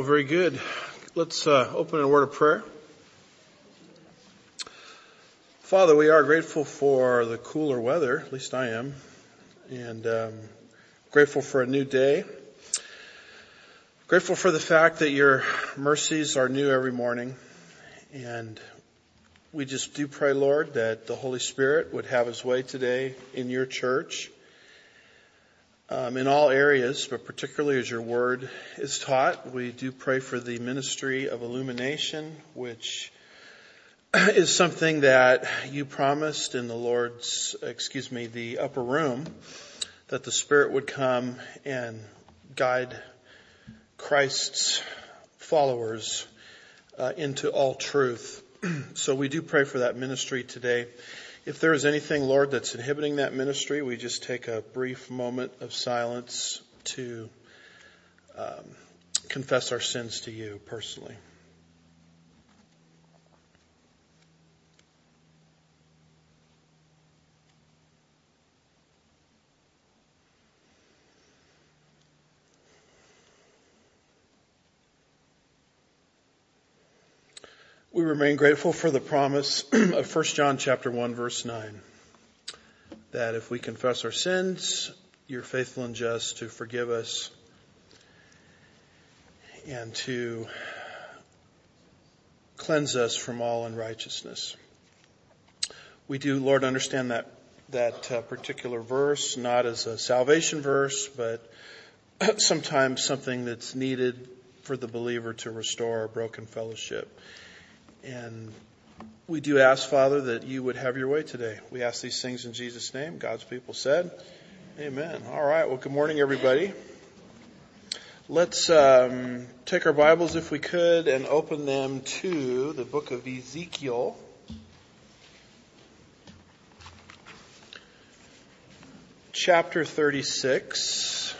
well, very good. Let's uh, open in a word of prayer. Father, we are grateful for the cooler weather, at least I am, and um, grateful for a new day. Grateful for the fact that your mercies are new every morning, and we just do pray, Lord, that the Holy Spirit would have his way today in your church um, in all areas, but particularly as your word is taught. We do pray for the ministry of illumination, which is something that you promised in the Lord's, excuse me, the upper room, that the Spirit would come and guide Christ's followers uh, into all truth. so we do pray for that ministry today. If there is anything, Lord, that's inhibiting that ministry, we just take a brief moment of silence to um, confess our sins to you personally. We remain grateful for the promise of 1 John chapter 1 verse 9 that if we confess our sins, you're faithful and just to forgive us and to cleanse us from all unrighteousness. We do, Lord, understand that that uh, particular verse not as a salvation verse, but sometimes something that's needed for the believer to restore our broken fellowship. And we do ask, Father, that you would have your way today. We ask these things in Jesus' name. God's people said, Amen. All right. Well, good morning, everybody. Let's um, take our Bibles, if we could, and open them to the book of Ezekiel. Chapter 36.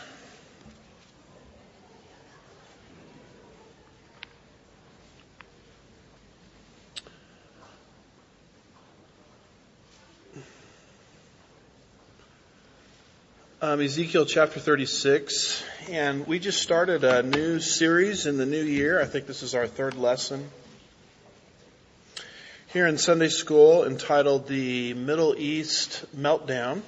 Um, Ezekiel chapter 36, and we just started a new series in the new year. I think this is our third lesson here in Sunday school entitled The Middle East Meltdown,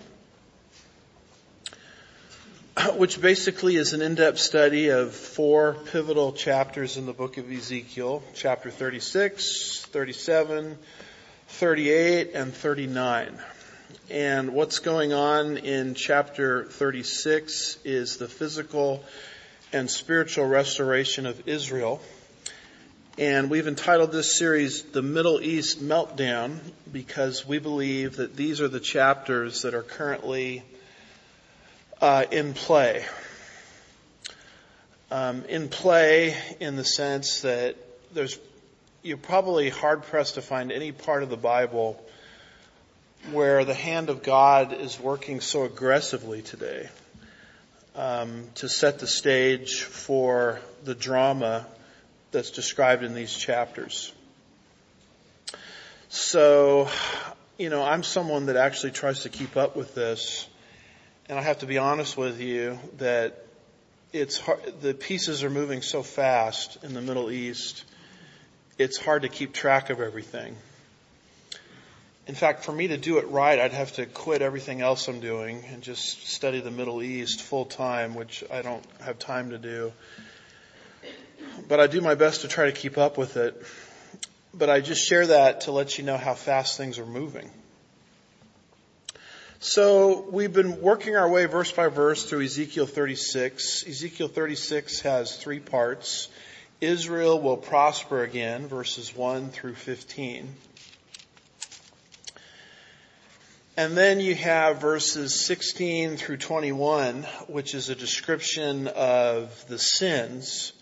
which basically is an in-depth study of four pivotal chapters in the book of Ezekiel, chapter 36, 37, 38, and 39. And what's going on in chapter 36 is the physical and spiritual restoration of Israel. And we've entitled this series The Middle East Meltdown because we believe that these are the chapters that are currently uh, in play. Um, in play in the sense that there's you're probably hard pressed to find any part of the Bible where the hand of God is working so aggressively today um, to set the stage for the drama that's described in these chapters. So, you know, I'm someone that actually tries to keep up with this, and I have to be honest with you that it's hard, the pieces are moving so fast in the Middle East. It's hard to keep track of everything. In fact, for me to do it right, I'd have to quit everything else I'm doing and just study the Middle East full time, which I don't have time to do. But I do my best to try to keep up with it. But I just share that to let you know how fast things are moving. So we've been working our way verse by verse through Ezekiel 36. Ezekiel 36 has three parts. Israel will prosper again, verses 1 through 15. And then you have verses 16 through 21, which is a description of the sins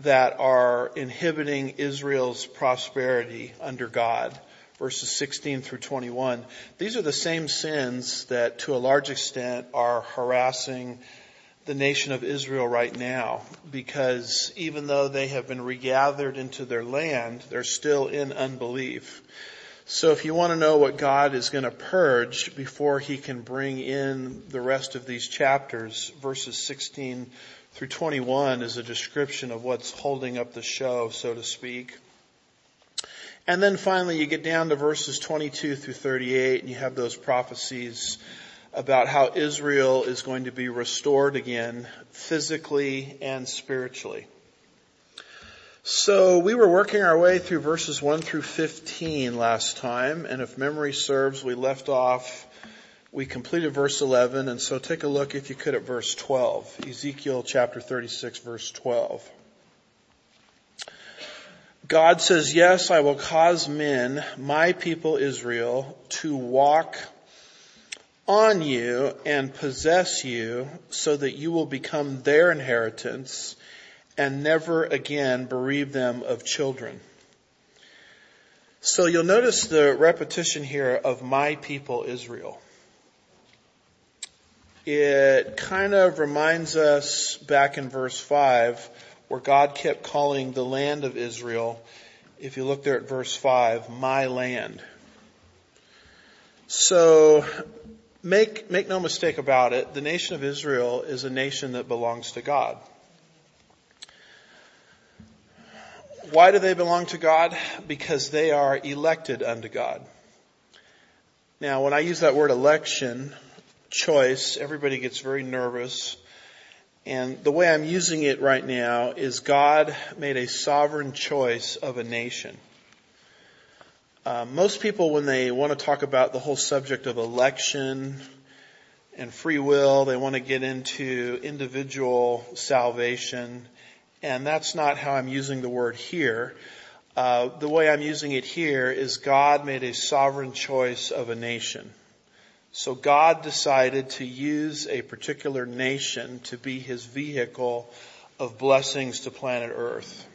that are inhibiting Israel's prosperity under God. Verses 16 through 21. These are the same sins that to a large extent are harassing the nation of Israel right now because even though they have been regathered into their land, they're still in unbelief. So if you want to know what God is going to purge before he can bring in the rest of these chapters, verses 16 through 21 is a description of what's holding up the show, so to speak. And then finally you get down to verses 22 through 38 and you have those prophecies about how Israel is going to be restored again physically and spiritually. So we were working our way through verses 1 through 15 last time, and if memory serves, we left off, we completed verse 11, and so take a look if you could at verse 12. Ezekiel chapter 36 verse 12. God says, yes, I will cause men, my people Israel, to walk on you and possess you so that you will become their inheritance and never again bereave them of children. So you'll notice the repetition here of my people Israel. It kind of reminds us back in verse 5 where God kept calling the land of Israel, if you look there at verse 5, my land. So make, make no mistake about it, the nation of Israel is a nation that belongs to God. Why do they belong to God? Because they are elected unto God. Now, when I use that word election, choice, everybody gets very nervous. And the way I'm using it right now is God made a sovereign choice of a nation. Uh, most people, when they want to talk about the whole subject of election and free will, they want to get into individual salvation and that's not how I'm using the word here. Uh, the way I'm using it here is God made a sovereign choice of a nation. So God decided to use a particular nation to be his vehicle of blessings to planet earth.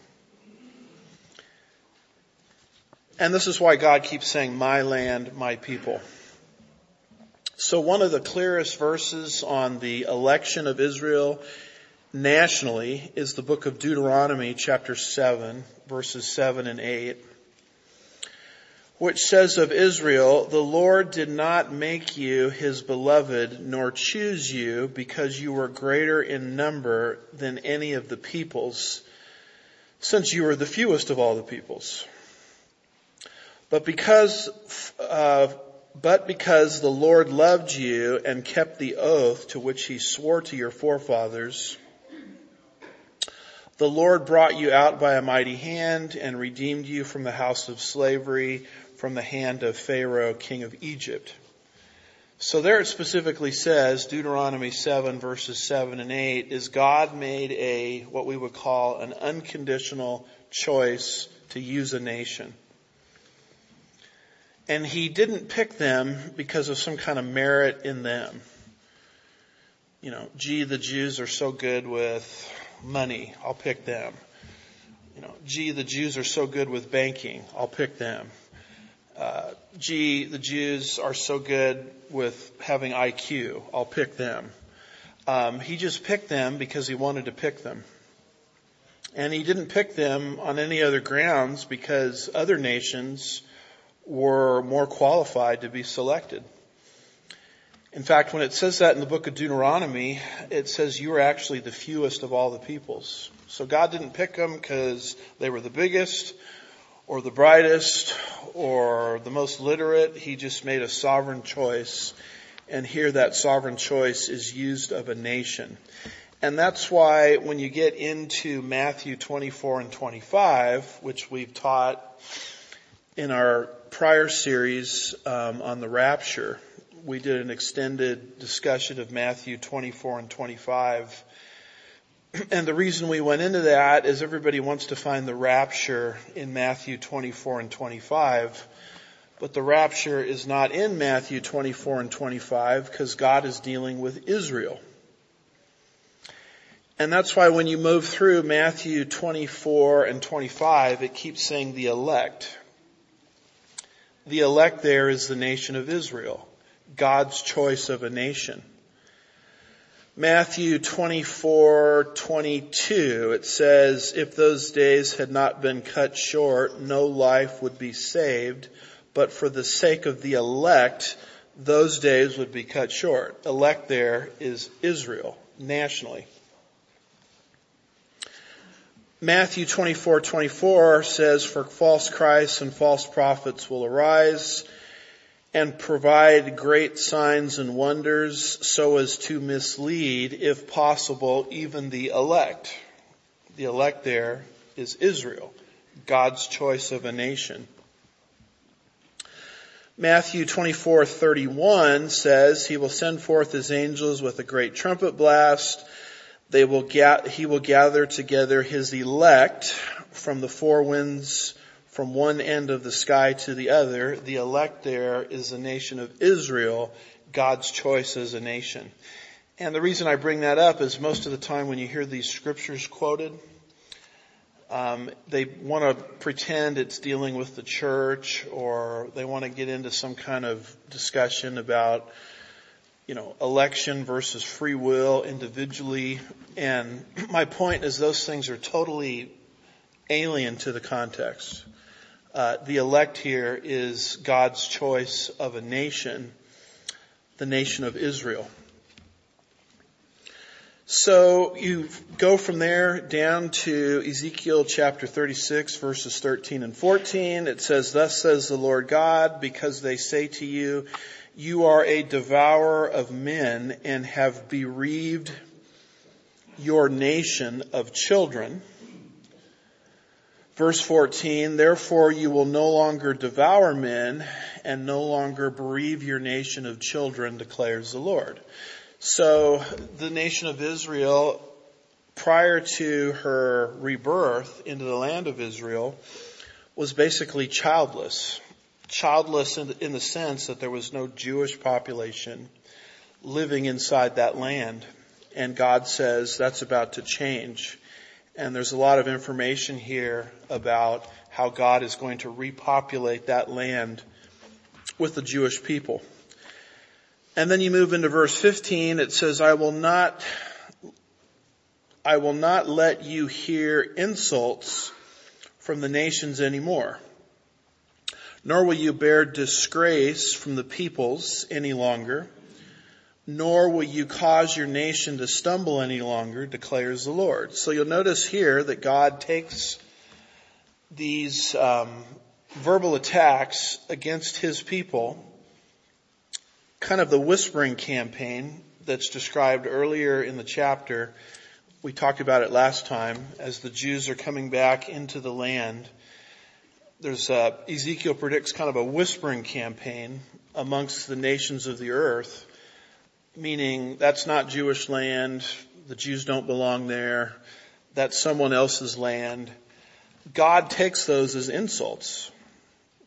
And this is why God keeps saying, my land, my people. So one of the clearest verses on the election of Israel nationally is the book of Deuteronomy chapter 7 verses 7 and 8 which says of Israel, the Lord did not make you his beloved nor choose you because you were greater in number than any of the peoples since you were the fewest of all the peoples. But because, uh, but because the Lord loved you and kept the oath to which he swore to your forefathers, the Lord brought you out by a mighty hand and redeemed you from the house of slavery, from the hand of Pharaoh, king of Egypt. So there it specifically says, Deuteronomy 7 verses 7 and 8, is God made a, what we would call an unconditional choice to use a nation. And he didn't pick them because of some kind of merit in them. You know, gee, the Jews are so good with money. I'll pick them. You know, gee, the Jews are so good with banking. I'll pick them. Uh, gee, the Jews are so good with having IQ. I'll pick them. Um, he just picked them because he wanted to pick them. And he didn't pick them on any other grounds because other nations were more qualified to be selected. In fact, when it says that in the book of Deuteronomy, it says you are actually the fewest of all the peoples. So God didn't pick them because they were the biggest or the brightest or the most literate. He just made a sovereign choice. And here that sovereign choice is used of a nation. And that's why when you get into Matthew 24 and 25, which we've taught in our prior series um, on the rapture, we did an extended discussion of Matthew 24 and 25. And the reason we went into that is everybody wants to find the rapture in Matthew 24 and 25. But the rapture is not in Matthew 24 and 25 because God is dealing with Israel. And that's why when you move through Matthew 24 and 25, it keeps saying the elect. The elect there is the nation of Israel. God's choice of a nation. Matthew 24:22 it says, if those days had not been cut short, no life would be saved, but for the sake of the elect, those days would be cut short. Elect there is Israel, nationally. Matthew 24, 24 says, for false Christs and false prophets will arise and provide great signs and wonders so as to mislead, if possible, even the elect. The elect there is Israel, God's choice of a nation. Matthew 24:31 says, "He will send forth his angels with a great trumpet blast. They will ga- he will gather together his elect from the four winds from one end of the sky to the other. The elect there is the nation of Israel, God's choice as a nation." And the reason I bring that up is most of the time when you hear these scriptures quoted, um, they want to pretend it's dealing with the church, or they want to get into some kind of discussion about, you know, election versus free will individually. And my point is, those things are totally alien to the context. Uh, the elect here is God's choice of a nation, the nation of Israel. So you go from there down to Ezekiel chapter 36 verses 13 and 14. It says, thus says the Lord God, because they say to you, you are a devourer of men and have bereaved your nation of children. Verse 14, therefore you will no longer devour men and no longer bereave your nation of children, declares the Lord. So the nation of Israel, prior to her rebirth into the land of Israel, was basically childless. Childless in the, in the sense that there was no Jewish population living inside that land. And God says that's about to change. And there's a lot of information here about how God is going to repopulate that land with the Jewish people. And then you move into verse 15, it says, I will not, I will not let you hear insults from the nations anymore, nor will you bear disgrace from the peoples any longer, nor will you cause your nation to stumble any longer, declares the Lord. So you'll notice here that God takes these um, verbal attacks against his people kind of the whispering campaign that's described earlier in the chapter. We talked about it last time as the Jews are coming back into the land. There's uh, Ezekiel predicts kind of a whispering campaign amongst the nations of the earth, meaning that's not Jewish land. The Jews don't belong there. That's someone else's land. God takes those as insults.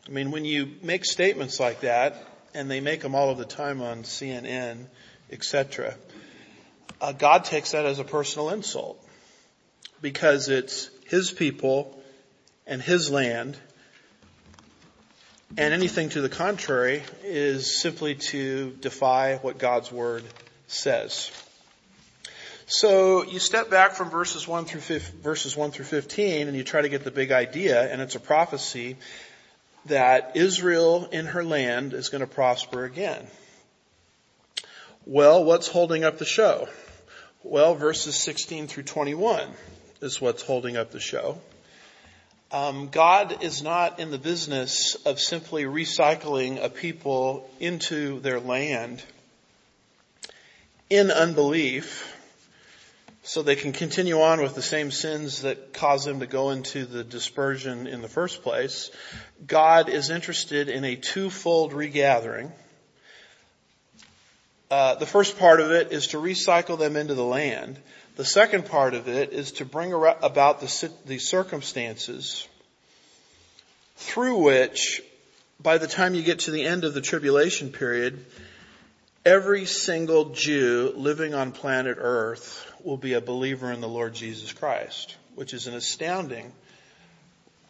I mean, when you make statements like that, and they make them all of the time on CNN, etc. Uh, God takes that as a personal insult because it's His people and His land, and anything to the contrary is simply to defy what God's Word says. So you step back from verses 1 through verses 1 through 15 and you try to get the big idea and it's a prophecy that Israel in her land is going to prosper again. Well, what's holding up the show? Well, verses 16 through 21 is what's holding up the show. Um, God is not in the business of simply recycling a people into their land in unbelief so they can continue on with the same sins that caused them to go into the dispersion in the first place. God is interested in a twofold regathering. Uh, the first part of it is to recycle them into the land. The second part of it is to bring about the, the circumstances through which, by the time you get to the end of the tribulation period, every single Jew living on planet Earth will be a believer in the Lord Jesus Christ, which is an astounding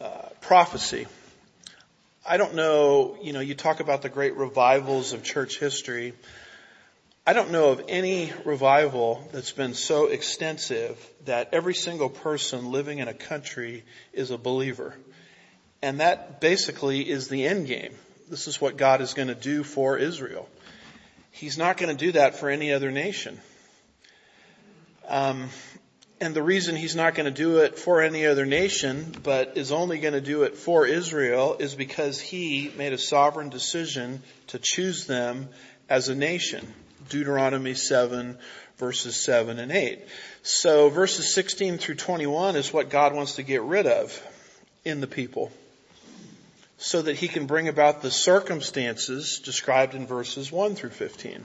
uh, prophecy. I don't know, you know, you talk about the great revivals of church history. I don't know of any revival that's been so extensive that every single person living in a country is a believer. And that basically is the end game. This is what God is going to do for Israel. He's not going to do that for any other nation. Um, and the reason he's not going to do it for any other nation, but is only going to do it for Israel is because he made a sovereign decision to choose them as a nation. Deuteronomy 7 verses 7 and 8. So verses 16 through 21 is what God wants to get rid of in the people so that he can bring about the circumstances described in verses 1 through 15.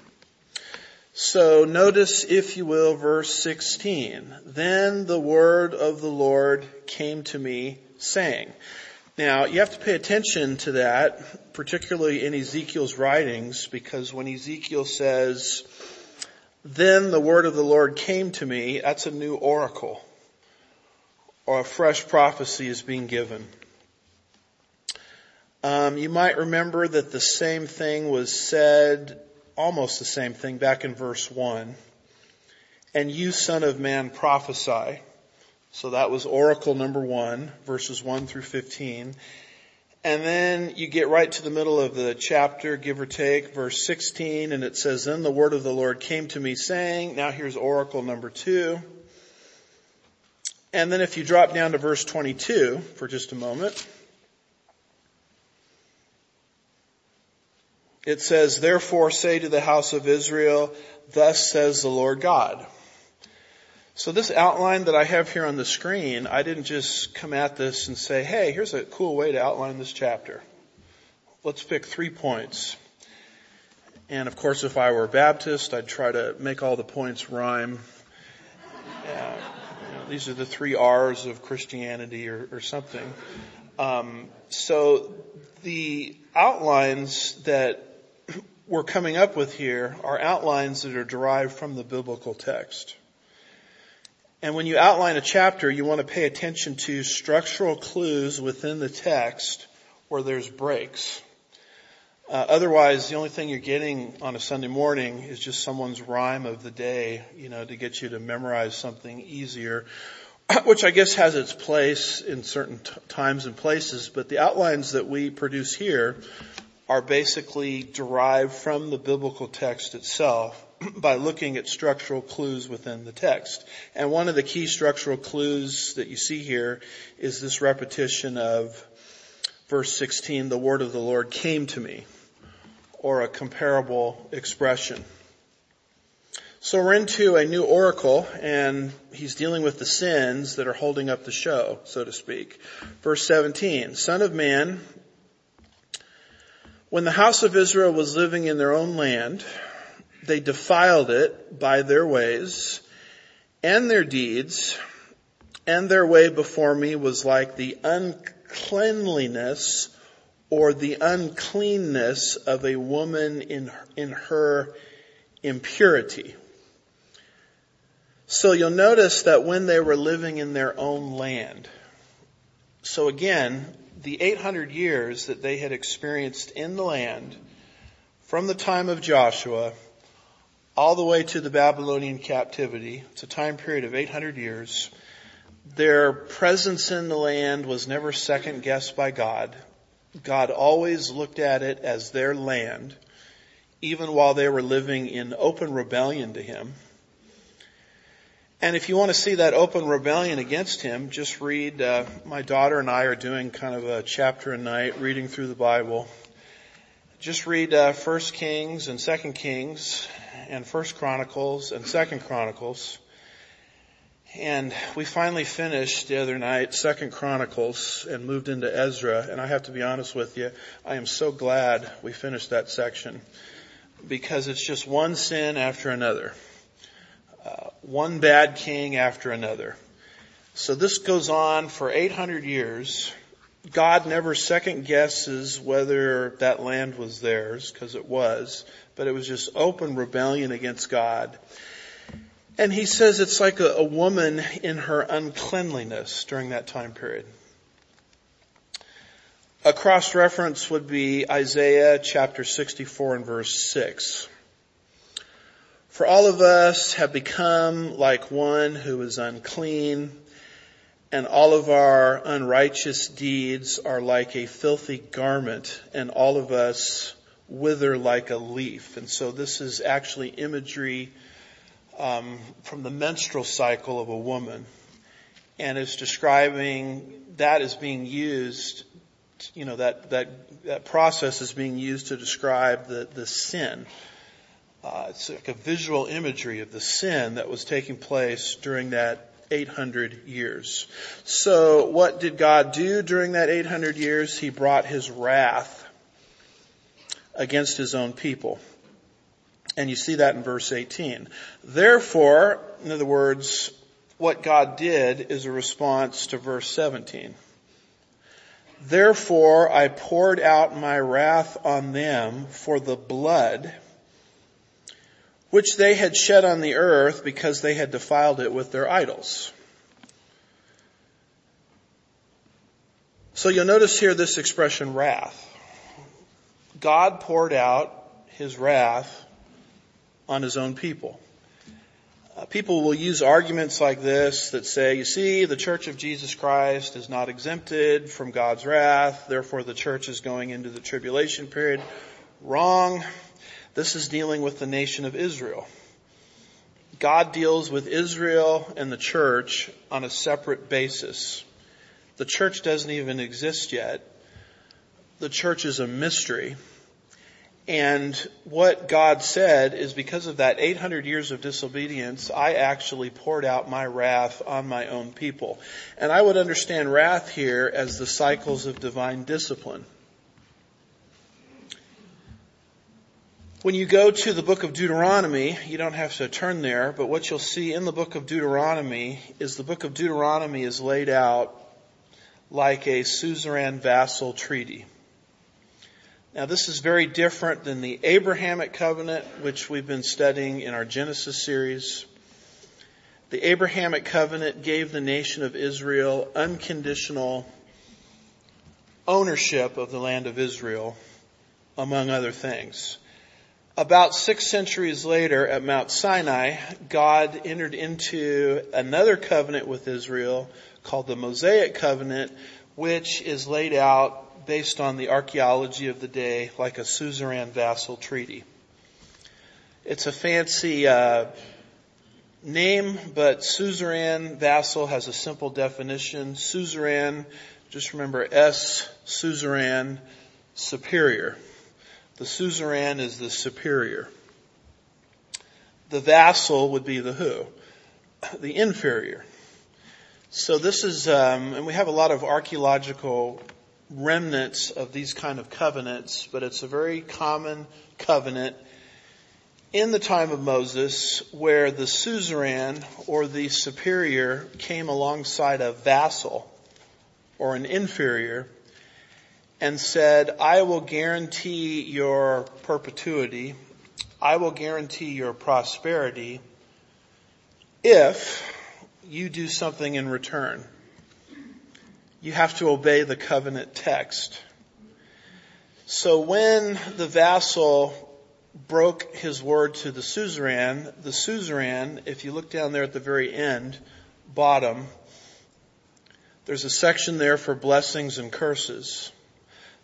So notice, if you will, verse 16. Then the word of the Lord came to me saying. Now, you have to pay attention to that, particularly in Ezekiel's writings, because when Ezekiel says, then the word of the Lord came to me, that's a new oracle, or a fresh prophecy is being given. Um, you might remember that the same thing was said almost the same thing back in verse 1. And you, son of man, prophesy. So that was oracle number one, verses 1 through 15. And then you get right to the middle of the chapter, give or take, verse 16, and it says, Then the word of the Lord came to me saying, now here's oracle number two. And then if you drop down to verse 22 for just a moment, it says, therefore say to the house of Israel, thus says the Lord God. So this outline that I have here on the screen, I didn't just come at this and say, hey, here's a cool way to outline this chapter. Let's pick three points. And of course, if I were Baptist, I'd try to make all the points rhyme. You know, these are the three R's of Christianity or, or something. Um, so the outlines that we're coming up with here are outlines that are derived from the biblical text. And when you outline a chapter, you want to pay attention to structural clues within the text where there's breaks. Uh, otherwise, the only thing you're getting on a Sunday morning is just someone's rhyme of the day, you know, to get you to memorize something easier, which I guess has its place in certain t- times and places. But the outlines that we produce here are basically derived from the biblical text itself by looking at structural clues within the text. And one of the key structural clues that you see here is this repetition of verse 16, the word of the Lord came to me, or a comparable expression. So we're into a new oracle and he's dealing with the sins that are holding up the show, so to speak. Verse 17, son of man, when the house of Israel was living in their own land, they defiled it by their ways and their deeds, and their way before me was like the uncleanliness or the uncleanness of a woman in, in her impurity. So you'll notice that when they were living in their own land, so again, the 800 years that they had experienced in the land from the time of Joshua all the way to the Babylonian captivity. It's a time period of 800 years. Their presence in the land was never second guessed by God. God always looked at it as their land, even while they were living in open rebellion to Him. And if you want to see that open rebellion against him, just read, uh, my daughter and I are doing kind of a chapter a night reading through the Bible. Just read, uh, First Kings and Second Kings and First Chronicles and Second Chronicles. And we finally finished the other night Second Chronicles and moved into Ezra. And I have to be honest with you, I am so glad we finished that section because it's just one sin after another uh, one bad king after another. So this goes on for 800 years. God never second guesses whether that land was theirs, because it was, but it was just open rebellion against God. And he says it's like a, a woman in her uncleanliness during that time period. A cross reference would be Isaiah chapter 64 and verse 6. For all of us have become like one who is unclean, and all of our unrighteous deeds are like a filthy garment, and all of us wither like a leaf. And so this is actually imagery um, from the menstrual cycle of a woman, and it's describing that as being used. You know that that that process is being used to describe the the sin. Uh, it's like a visual imagery of the sin that was taking place during that 800 years. So what did God do during that 800 years? He brought his wrath against his own people. And you see that in verse 18. Therefore, in other words, what God did is a response to verse 17. Therefore I poured out my wrath on them for the blood which they had shed on the earth because they had defiled it with their idols. So you'll notice here this expression wrath. God poured out his wrath on his own people. Uh, people will use arguments like this that say, you see, the church of Jesus Christ is not exempted from God's wrath, therefore the church is going into the tribulation period. Wrong. This is dealing with the nation of Israel. God deals with Israel and the church on a separate basis. The church doesn't even exist yet. The church is a mystery. And what God said is because of that 800 years of disobedience, I actually poured out my wrath on my own people. And I would understand wrath here as the cycles of divine discipline. When you go to the book of Deuteronomy, you don't have to turn there, but what you'll see in the book of Deuteronomy is the book of Deuteronomy is laid out like a suzerain vassal treaty. Now this is very different than the Abrahamic covenant, which we've been studying in our Genesis series. The Abrahamic covenant gave the nation of Israel unconditional ownership of the land of Israel, among other things. About six centuries later at Mount Sinai, God entered into another covenant with Israel called the Mosaic covenant, which is laid out based on the archaeology of the day like a suzerain vassal treaty. It's a fancy uh, name, but suzerain vassal has a simple definition. Suzerain, just remember S, suzerain, superior. The suzerain is the superior. The vassal would be the who? The inferior. So this is, um, and we have a lot of archaeological remnants of these kind of covenants, but it's a very common covenant in the time of Moses where the suzerain or the superior came alongside a vassal or an inferior and said, I will guarantee your perpetuity. I will guarantee your prosperity if you do something in return. You have to obey the covenant text. So when the vassal broke his word to the suzerain, the suzerain, if you look down there at the very end, bottom, there's a section there for blessings and curses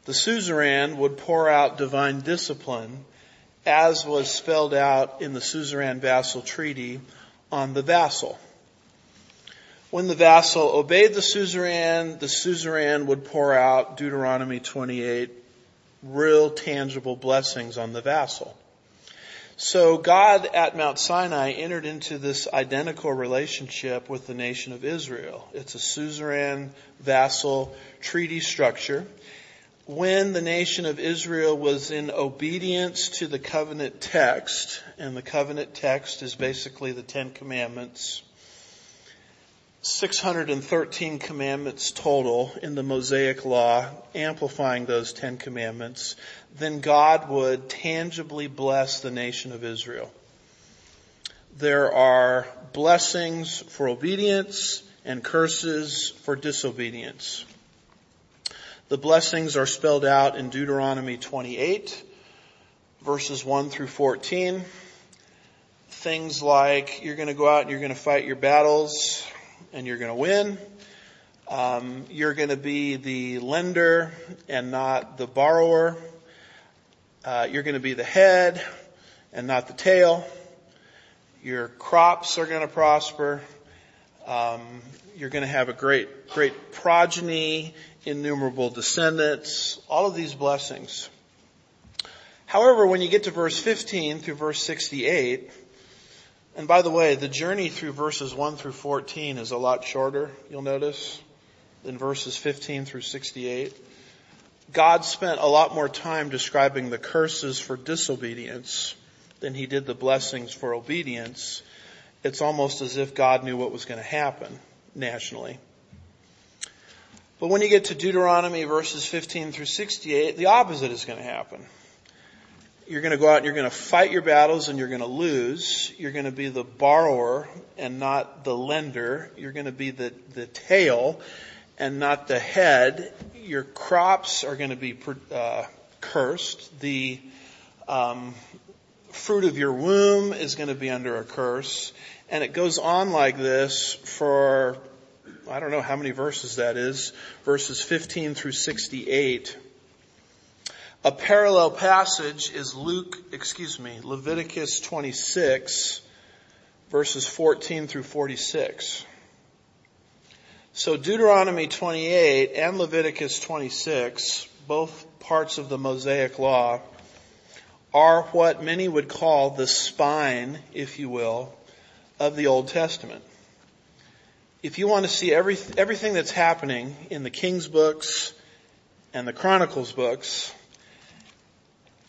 the suzerain would pour out divine discipline as was spelled out in the suzerain vassal treaty on the vassal. When the vassal obeyed the suzerain, the suzerain would pour out Deuteronomy 28 real tangible blessings on the vassal. So God at Mount Sinai entered into this identical relationship with the nation of Israel. It's a suzerain vassal treaty structure when the nation of Israel was in obedience to the covenant text, and the covenant text is basically the Ten Commandments, 613 commandments total in the Mosaic Law, amplifying those Ten Commandments, then God would tangibly bless the nation of Israel. There are blessings for obedience and curses for disobedience. The blessings are spelled out in Deuteronomy 28, verses 1 through 14. Things like you're going to go out and you're going to fight your battles and you're going to win. Um, you're going to be the lender and not the borrower. Uh, you're going to be the head and not the tail. Your crops are going to prosper. Um, you're going to have a great, great progeny, innumerable descendants, all of these blessings. However, when you get to verse 15 through verse 68, and by the way, the journey through verses 1 through 14 is a lot shorter, you'll notice, than verses 15 through 68. God spent a lot more time describing the curses for disobedience than he did the blessings for obedience. It's almost as if God knew what was going to happen nationally. But when you get to Deuteronomy verses 15 through 68, the opposite is going to happen. You're going to go out and you're going to fight your battles and you're going to lose. You're going to be the borrower and not the lender. You're going to be the, the tail and not the head. Your crops are going to be uh, cursed. The um, fruit of your womb is going to be under a curse. And it goes on like this for, I don't know how many verses that is, verses 15 through 68. A parallel passage is Luke, excuse me, Leviticus 26 verses 14 through 46. So Deuteronomy 28 and Leviticus 26, both parts of the Mosaic Law, are what many would call the spine, if you will, of the Old Testament. If you want to see every, everything that's happening in the King's books and the Chronicles books,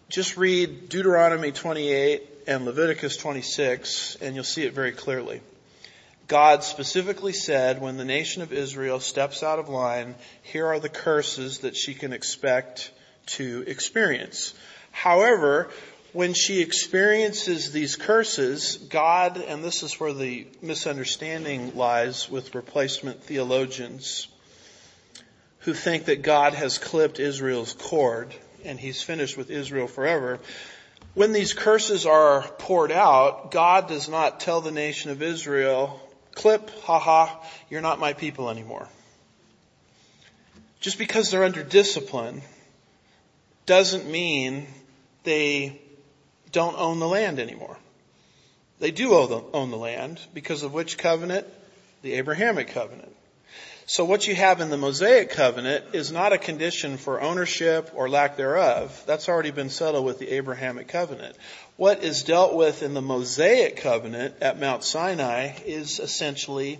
just read Deuteronomy 28 and Leviticus 26 and you'll see it very clearly. God specifically said when the nation of Israel steps out of line, here are the curses that she can expect to experience. However, when she experiences these curses, God, and this is where the misunderstanding lies with replacement theologians who think that God has clipped Israel's cord and he's finished with Israel forever. When these curses are poured out, God does not tell the nation of Israel, clip, haha, you're not my people anymore. Just because they're under discipline doesn't mean they don't own the land anymore. They do own the land because of which covenant? The Abrahamic covenant. So what you have in the Mosaic covenant is not a condition for ownership or lack thereof. That's already been settled with the Abrahamic covenant. What is dealt with in the Mosaic covenant at Mount Sinai is essentially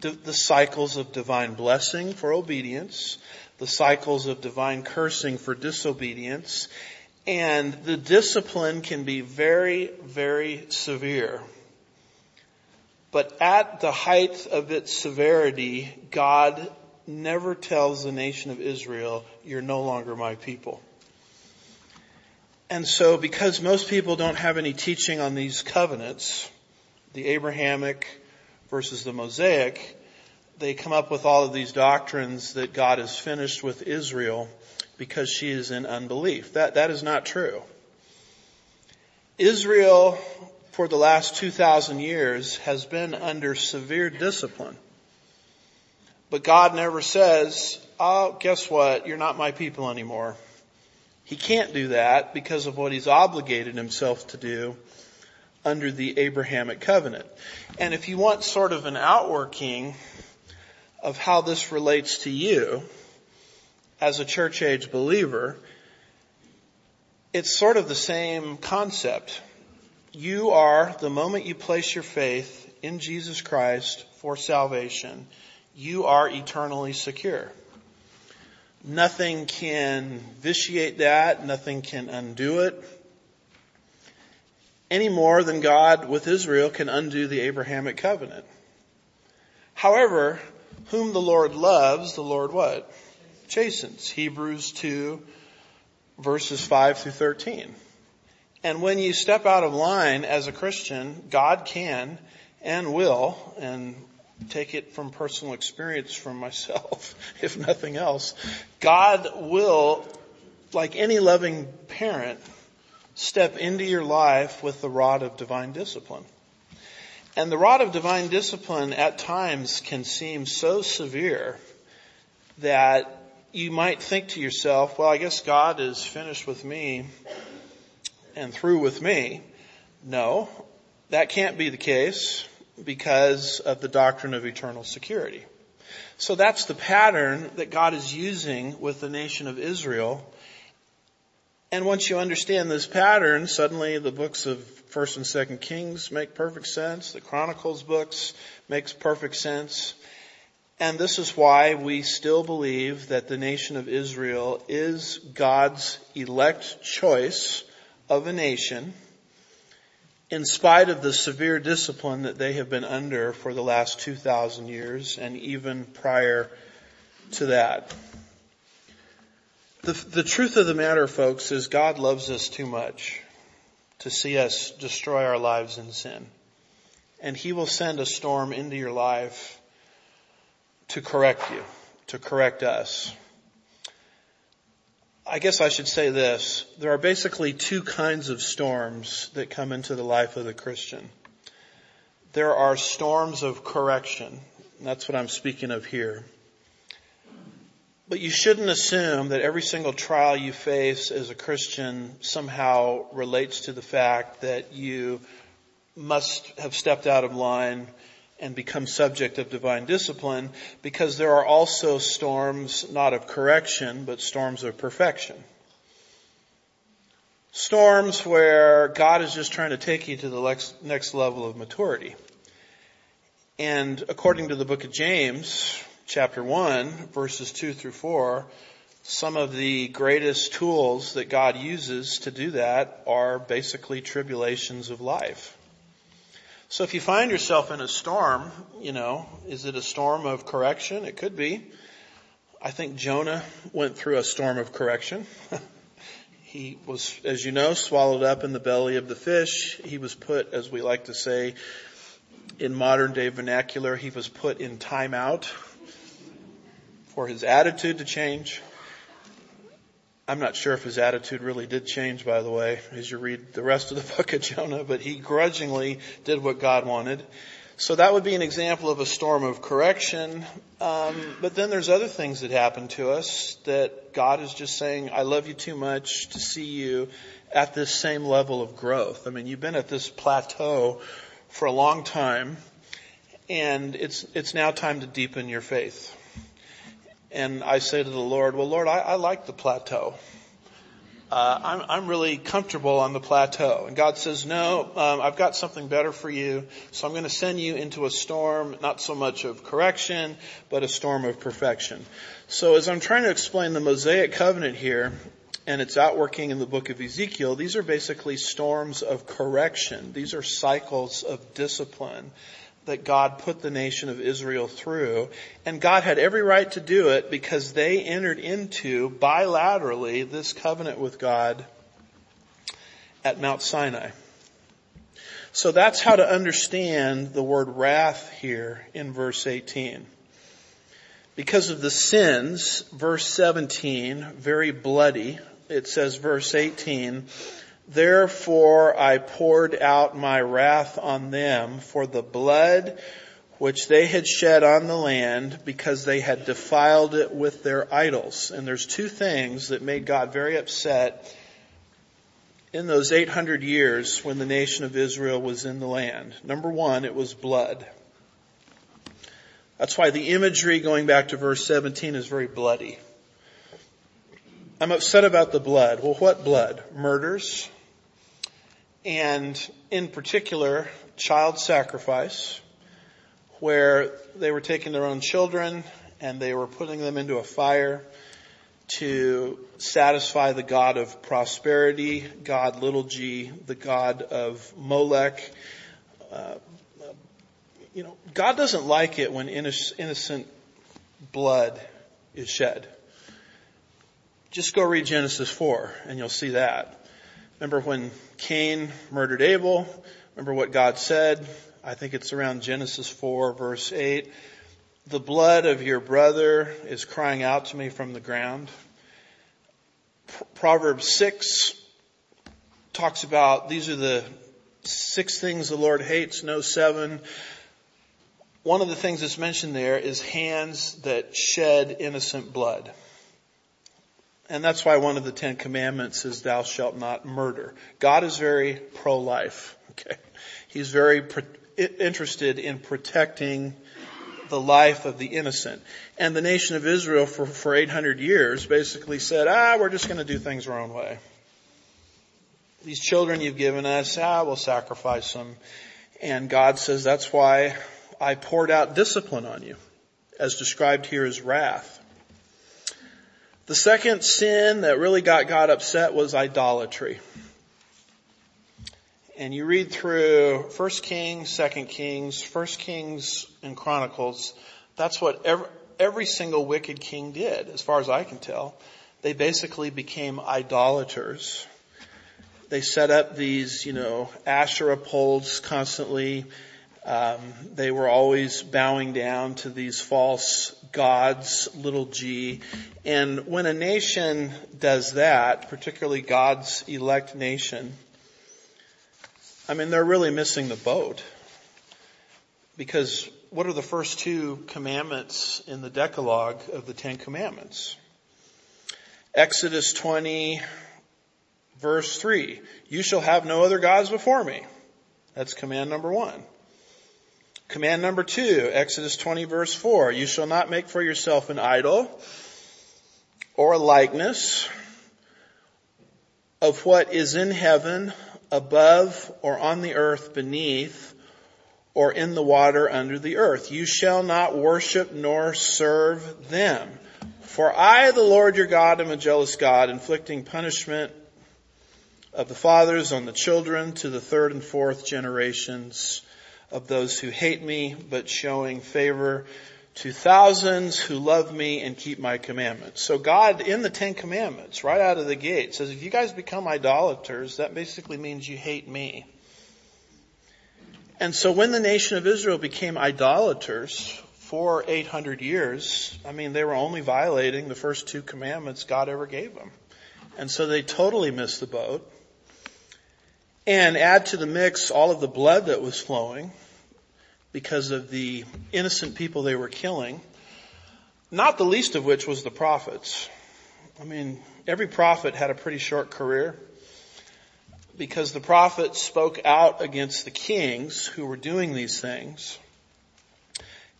the cycles of divine blessing for obedience, the cycles of divine cursing for disobedience, and the discipline can be very, very severe. But at the height of its severity, God never tells the nation of Israel, you're no longer my people. And so because most people don't have any teaching on these covenants, the Abrahamic versus the Mosaic, they come up with all of these doctrines that God is finished with Israel because she is in unbelief. That, that is not true. Israel for the last 2,000 years has been under severe discipline. But God never says, oh, guess what? You're not my people anymore. He can't do that because of what he's obligated himself to do under the Abrahamic covenant. And if you want sort of an outworking of how this relates to you as a church age believer, it's sort of the same concept you are, the moment you place your faith in Jesus Christ for salvation, you are eternally secure. Nothing can vitiate that. Nothing can undo it. Any more than God with Israel can undo the Abrahamic covenant. However, whom the Lord loves, the Lord what? Chastens. Hebrews 2 verses 5 through 13. And when you step out of line as a Christian, God can and will, and take it from personal experience from myself, if nothing else, God will, like any loving parent, step into your life with the rod of divine discipline. And the rod of divine discipline at times can seem so severe that you might think to yourself, well, I guess God is finished with me and through with me. No, That can't be the case because of the doctrine of eternal security. So that's the pattern that God is using with the nation of Israel. And once you understand this pattern, suddenly the books of 1st and 2nd Kings make perfect sense. The Chronicles books makes perfect sense. And this is why we still believe that the nation of Israel is God's elect choice of a nation in spite of the severe discipline that they have been under for the last 2,000 years and even prior to that. The, the truth of the matter, folks, is God loves us too much to see us destroy our lives in sin. And He will send a storm into your life to correct you, to correct us. I guess I should say this. There are basically two kinds of storms that come into the life of the Christian. There are storms of correction. That's what I'm speaking of here. But you shouldn't assume that every single trial you face as a Christian somehow relates to the fact that you must have stepped out of line and become subject of divine discipline because there are also storms not of correction, but storms of perfection. Storms where God is just trying to take you to the next level of maturity. And according to the book of James, chapter 1, verses 2 through 4, some of the greatest tools that God uses to do that are basically tribulations of life. So if you find yourself in a storm, you know, is it a storm of correction? It could be. I think Jonah went through a storm of correction. he was, as you know, swallowed up in the belly of the fish. He was put, as we like to say, in modern day vernacular, he was put in timeout for his attitude to change. I'm not sure if his attitude really did change, by the way, as you read the rest of the book of Jonah, but he grudgingly did what God wanted. So that would be an example of a storm of correction. Um, but then there's other things that happen to us that God is just saying, I love you too much to see you at this same level of growth. I mean, you've been at this plateau for a long time and it's, it's now time to deepen your faith. And I say to the Lord, well, Lord, I, I like the plateau. Uh, I'm, I'm really comfortable on the plateau. And God says, no, um, I've got something better for you. So I'm going to send you into a storm, not so much of correction, but a storm of perfection. So as I'm trying to explain the Mosaic covenant here, and it's outworking in the book of Ezekiel, these are basically storms of correction. These are cycles of discipline that God put the nation of Israel through. And God had every right to do it because they entered into bilaterally this covenant with God at Mount Sinai. So that's how to understand the word wrath here in verse 18. Because of the sins, verse 17, very bloody, it says verse 18, Therefore I poured out my wrath on them for the blood which they had shed on the land because they had defiled it with their idols. And there's two things that made God very upset in those 800 years when the nation of Israel was in the land. Number one, it was blood. That's why the imagery going back to verse 17 is very bloody. I'm upset about the blood. Well, what blood? Murders, and in particular, child sacrifice, where they were taking their own children and they were putting them into a fire to satisfy the God of prosperity, God little g, the God of Molech. Uh, you know, God doesn't like it when innocent blood is shed. Just go read Genesis 4 and you'll see that. Remember when Cain murdered Abel? Remember what God said? I think it's around Genesis 4 verse 8. The blood of your brother is crying out to me from the ground. Proverbs 6 talks about these are the six things the Lord hates, no seven. One of the things that's mentioned there is hands that shed innocent blood. And that's why one of the Ten Commandments is thou shalt not murder. God is very pro-life. Okay. He's very pro- interested in protecting the life of the innocent. And the nation of Israel for, for 800 years basically said, ah, we're just going to do things our own way. These children you've given us, ah, we'll sacrifice them. And God says, that's why I poured out discipline on you, as described here as wrath. The second sin that really got God upset was idolatry and you read through First Kings, Second Kings, First Kings, and Chronicles, that's what every, every single wicked king did, as far as I can tell. They basically became idolaters. They set up these, you know, Asherah poles constantly. Um, they were always bowing down to these false gods, little g. And when a nation does that, particularly God's elect nation, I mean, they're really missing the boat. Because what are the first two commandments in the Decalogue of the Ten Commandments? Exodus 20 verse 3. You shall have no other gods before me. That's command number one. Command number two, Exodus 20 verse 4. You shall not make for yourself an idol or a likeness of what is in heaven above or on the earth beneath or in the water under the earth. You shall not worship nor serve them. For I, the Lord your God, am a jealous God, inflicting punishment of the fathers on the children to the third and fourth generations of those who hate me, but showing favor to thousands who love me and keep my commandments. So God in the Ten Commandments, right out of the gate, says if you guys become idolaters, that basically means you hate me. And so when the nation of Israel became idolaters for 800 years, I mean, they were only violating the first two commandments God ever gave them. And so they totally missed the boat. And add to the mix all of the blood that was flowing because of the innocent people they were killing, not the least of which was the prophets. I mean, every prophet had a pretty short career because the prophets spoke out against the kings who were doing these things.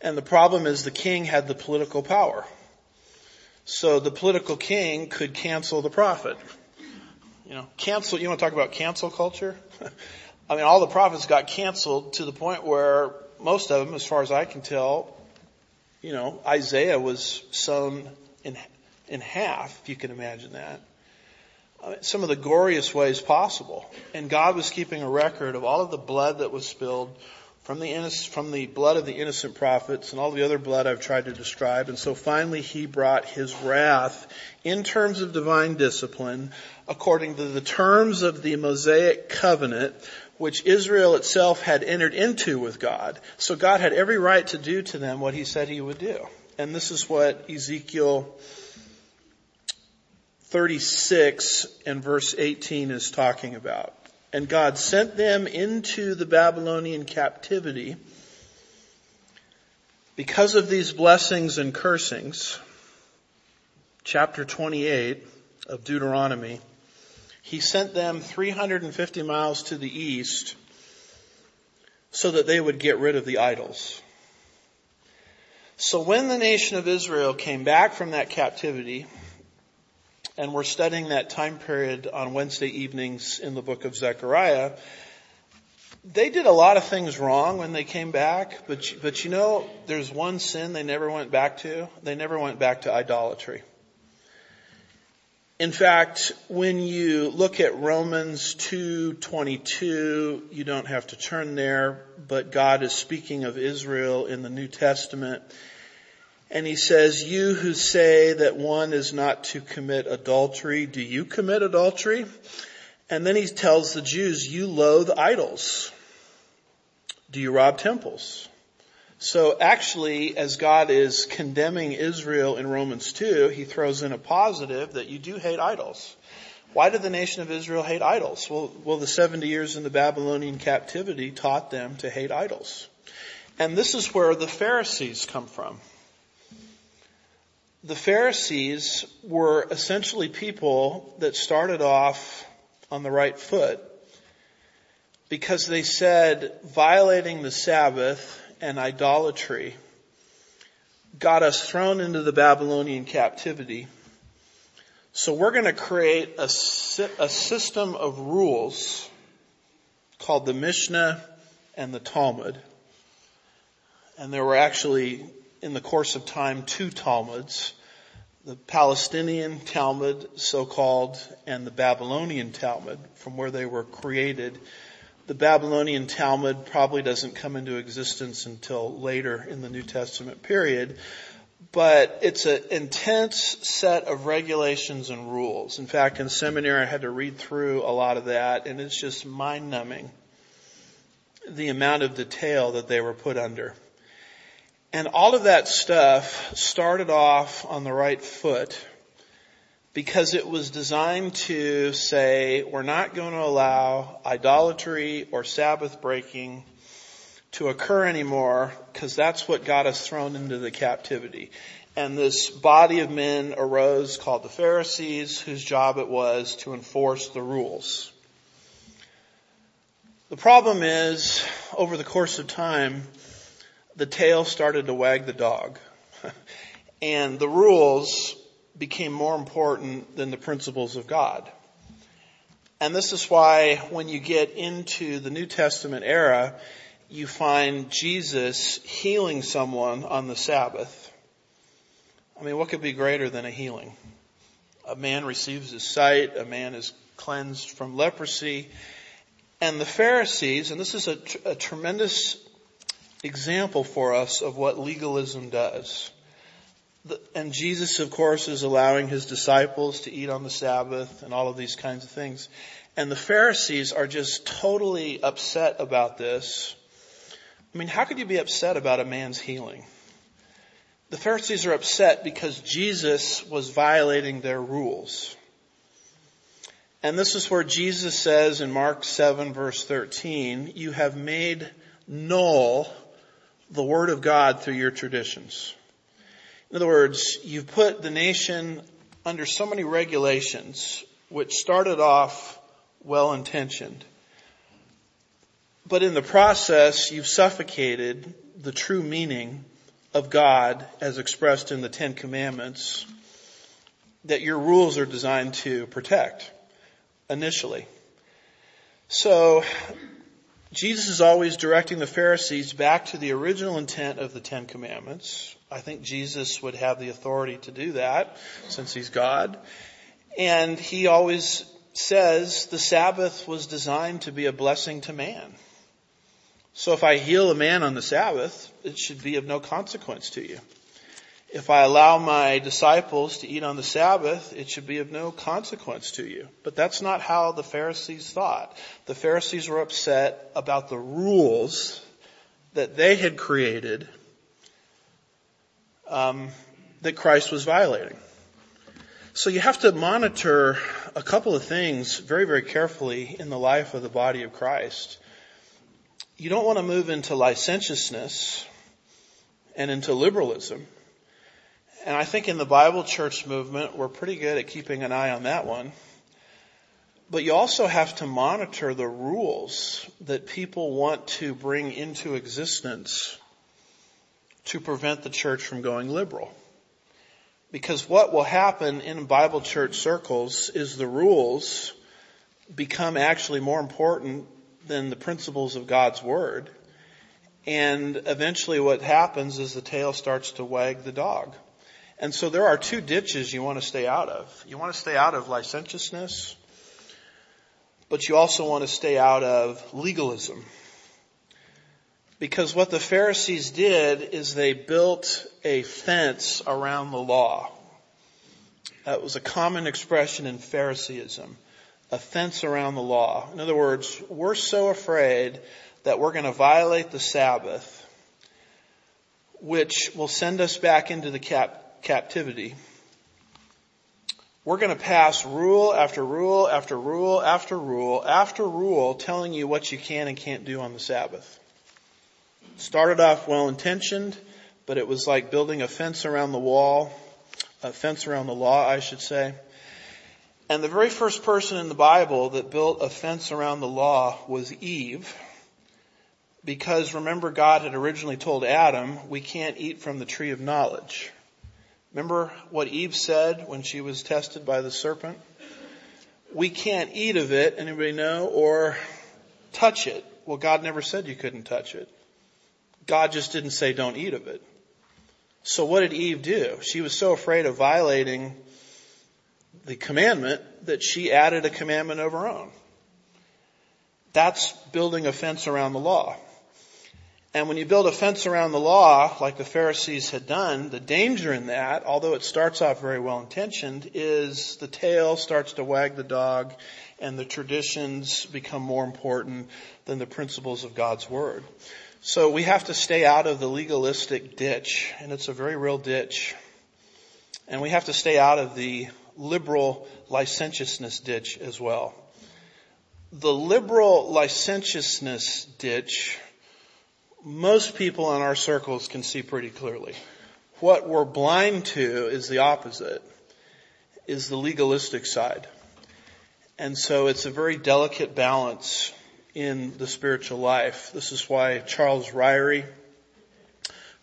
And the problem is the king had the political power. So the political king could cancel the prophet. You know, cancel, you want to talk about cancel culture? I mean, all the prophets got canceled to the point where most of them, as far as I can tell, you know, Isaiah was sewn in, in half, if you can imagine that. I some of the goriest ways possible. And God was keeping a record of all of the blood that was spilled from the, from the blood of the innocent prophets and all the other blood I've tried to describe. And so finally he brought his wrath in terms of divine discipline according to the terms of the Mosaic covenant which Israel itself had entered into with God. So God had every right to do to them what he said he would do. And this is what Ezekiel 36 and verse 18 is talking about. And God sent them into the Babylonian captivity because of these blessings and cursings. Chapter 28 of Deuteronomy he sent them 350 miles to the east so that they would get rid of the idols. So when the nation of Israel came back from that captivity, and we're studying that time period on Wednesday evenings in the book of Zechariah, they did a lot of things wrong when they came back, but, but you know, there's one sin they never went back to. They never went back to idolatry. In fact, when you look at Romans 2:22, you don't have to turn there, but God is speaking of Israel in the New Testament. And he says, you who say that one is not to commit adultery, do you commit adultery? And then he tells the Jews, you loathe idols. Do you rob temples? So actually, as God is condemning Israel in Romans 2, he throws in a positive that you do hate idols. Why did the nation of Israel hate idols? Well, well, the 70 years in the Babylonian captivity taught them to hate idols. And this is where the Pharisees come from. The Pharisees were essentially people that started off on the right foot because they said violating the Sabbath and idolatry got us thrown into the Babylonian captivity. So we're going to create a, a system of rules called the Mishnah and the Talmud. And there were actually, in the course of time, two Talmuds. The Palestinian Talmud, so-called, and the Babylonian Talmud, from where they were created the Babylonian Talmud probably doesn't come into existence until later in the New Testament period, but it's an intense set of regulations and rules. In fact, in seminary I had to read through a lot of that and it's just mind numbing the amount of detail that they were put under. And all of that stuff started off on the right foot because it was designed to say we're not going to allow idolatry or Sabbath breaking to occur anymore because that's what got us thrown into the captivity. And this body of men arose called the Pharisees whose job it was to enforce the rules. The problem is, over the course of time, the tail started to wag the dog. and the rules became more important than the principles of God. And this is why when you get into the New Testament era, you find Jesus healing someone on the Sabbath. I mean, what could be greater than a healing? A man receives his sight, a man is cleansed from leprosy, and the Pharisees, and this is a, a tremendous example for us of what legalism does and Jesus, of course, is allowing his disciples to eat on the Sabbath and all of these kinds of things. And the Pharisees are just totally upset about this. I mean, how could you be upset about a man's healing? The Pharisees are upset because Jesus was violating their rules. And this is where Jesus says in Mark 7 verse 13, you have made null the word of God through your traditions. In other words, you've put the nation under so many regulations, which started off well intentioned. But in the process, you've suffocated the true meaning of God as expressed in the Ten Commandments that your rules are designed to protect initially. So, Jesus is always directing the Pharisees back to the original intent of the Ten Commandments, I think Jesus would have the authority to do that since he's God. And he always says the Sabbath was designed to be a blessing to man. So if I heal a man on the Sabbath, it should be of no consequence to you. If I allow my disciples to eat on the Sabbath, it should be of no consequence to you. But that's not how the Pharisees thought. The Pharisees were upset about the rules that they had created um, that Christ was violating. So you have to monitor a couple of things very, very carefully in the life of the body of Christ. You don't want to move into licentiousness and into liberalism. And I think in the Bible church movement, we're pretty good at keeping an eye on that one. But you also have to monitor the rules that people want to bring into existence to prevent the church from going liberal. Because what will happen in Bible church circles is the rules become actually more important than the principles of God's Word. And eventually what happens is the tail starts to wag the dog. And so there are two ditches you want to stay out of. You want to stay out of licentiousness, but you also want to stay out of legalism. Because what the Pharisees did is they built a fence around the law. That was a common expression in Phariseeism. A fence around the law. In other words, we're so afraid that we're going to violate the Sabbath, which will send us back into the cap- captivity. We're going to pass rule after rule after rule after rule after rule telling you what you can and can't do on the Sabbath started off well intentioned, but it was like building a fence around the wall, a fence around the law, I should say. And the very first person in the Bible that built a fence around the law was Eve. Because remember God had originally told Adam, we can't eat from the tree of knowledge. Remember what Eve said when she was tested by the serpent? We can't eat of it, anybody know, or touch it. Well, God never said you couldn't touch it. God just didn't say don't eat of it. So what did Eve do? She was so afraid of violating the commandment that she added a commandment of her own. That's building a fence around the law. And when you build a fence around the law, like the Pharisees had done, the danger in that, although it starts off very well intentioned, is the tail starts to wag the dog and the traditions become more important than the principles of God's Word. So we have to stay out of the legalistic ditch, and it's a very real ditch. And we have to stay out of the liberal licentiousness ditch as well. The liberal licentiousness ditch, most people in our circles can see pretty clearly. What we're blind to is the opposite, is the legalistic side. And so it's a very delicate balance in the spiritual life. This is why Charles Ryrie,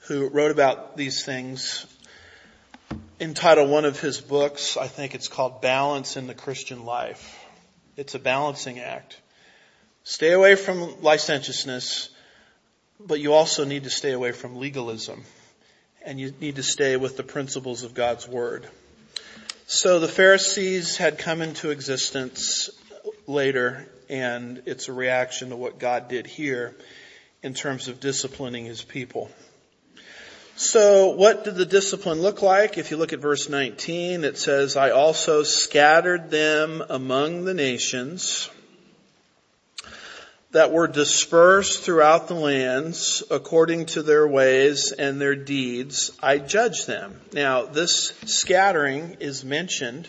who wrote about these things entitled one of his books, I think it's called Balance in the Christian Life. It's a balancing act. Stay away from licentiousness, but you also need to stay away from legalism. And you need to stay with the principles of God's Word. So the Pharisees had come into existence later, and it's a reaction to what God did here in terms of disciplining His people. So what did the discipline look like? If you look at verse 19, it says, I also scattered them among the nations that were dispersed throughout the lands according to their ways and their deeds. I judged them. Now this scattering is mentioned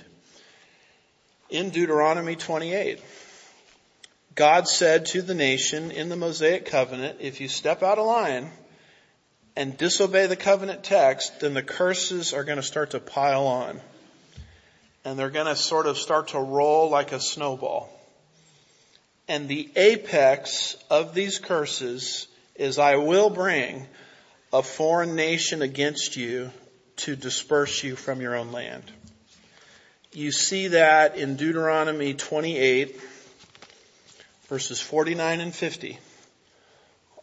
in Deuteronomy 28. God said to the nation in the Mosaic covenant, if you step out of line, and disobey the covenant text, then the curses are going to start to pile on. And they're going to sort of start to roll like a snowball. And the apex of these curses is I will bring a foreign nation against you to disperse you from your own land. You see that in Deuteronomy 28 verses 49 and 50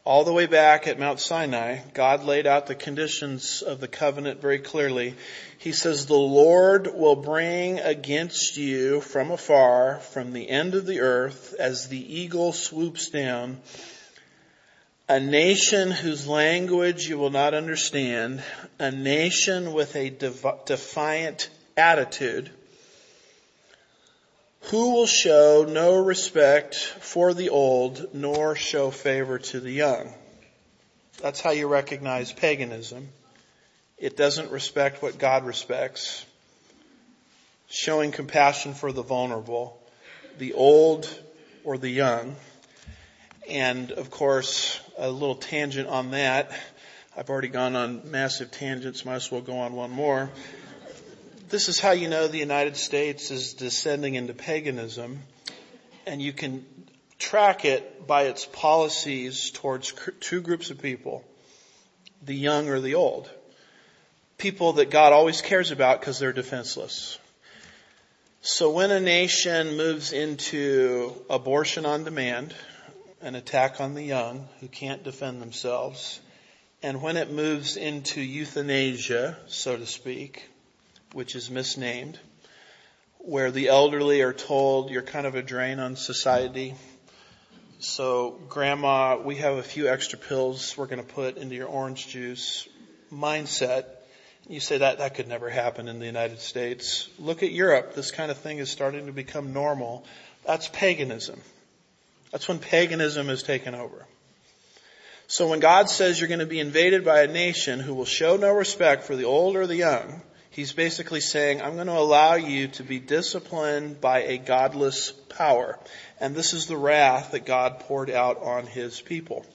all the way back at Mount Sinai, God laid out the conditions of the covenant very clearly. He says, the Lord will bring against you from afar, from the end of the earth, as the eagle swoops down, a nation whose language you will not understand, a nation with a defiant attitude, who will show no respect for the old nor show favor to the young. That's how you recognize paganism. It doesn't respect what God respects. Showing compassion for the vulnerable, the old or the young. And of course, a little tangent on that. I've already gone on massive tangents, might as well go on one more. This is how you know the United States is descending into paganism, and you can track it by its policies towards two groups of people, the young or the old. People that God always cares about because they're defenseless. So when a nation moves into abortion on demand, an attack on the young who can't defend themselves, and when it moves into euthanasia, so to speak, which is misnamed, where the elderly are told you're kind of a drain on society. So grandma, we have a few extra pills we're going to put into your orange juice mindset. You say that that could never happen in the United States. Look at Europe. This kind of thing is starting to become normal. That's paganism. That's when paganism is taken over. So when God says you're going to be invaded by a nation who will show no respect for the old or the young, He's basically saying, I'm going to allow you to be disciplined by a godless power. And this is the wrath that God poured out on his people.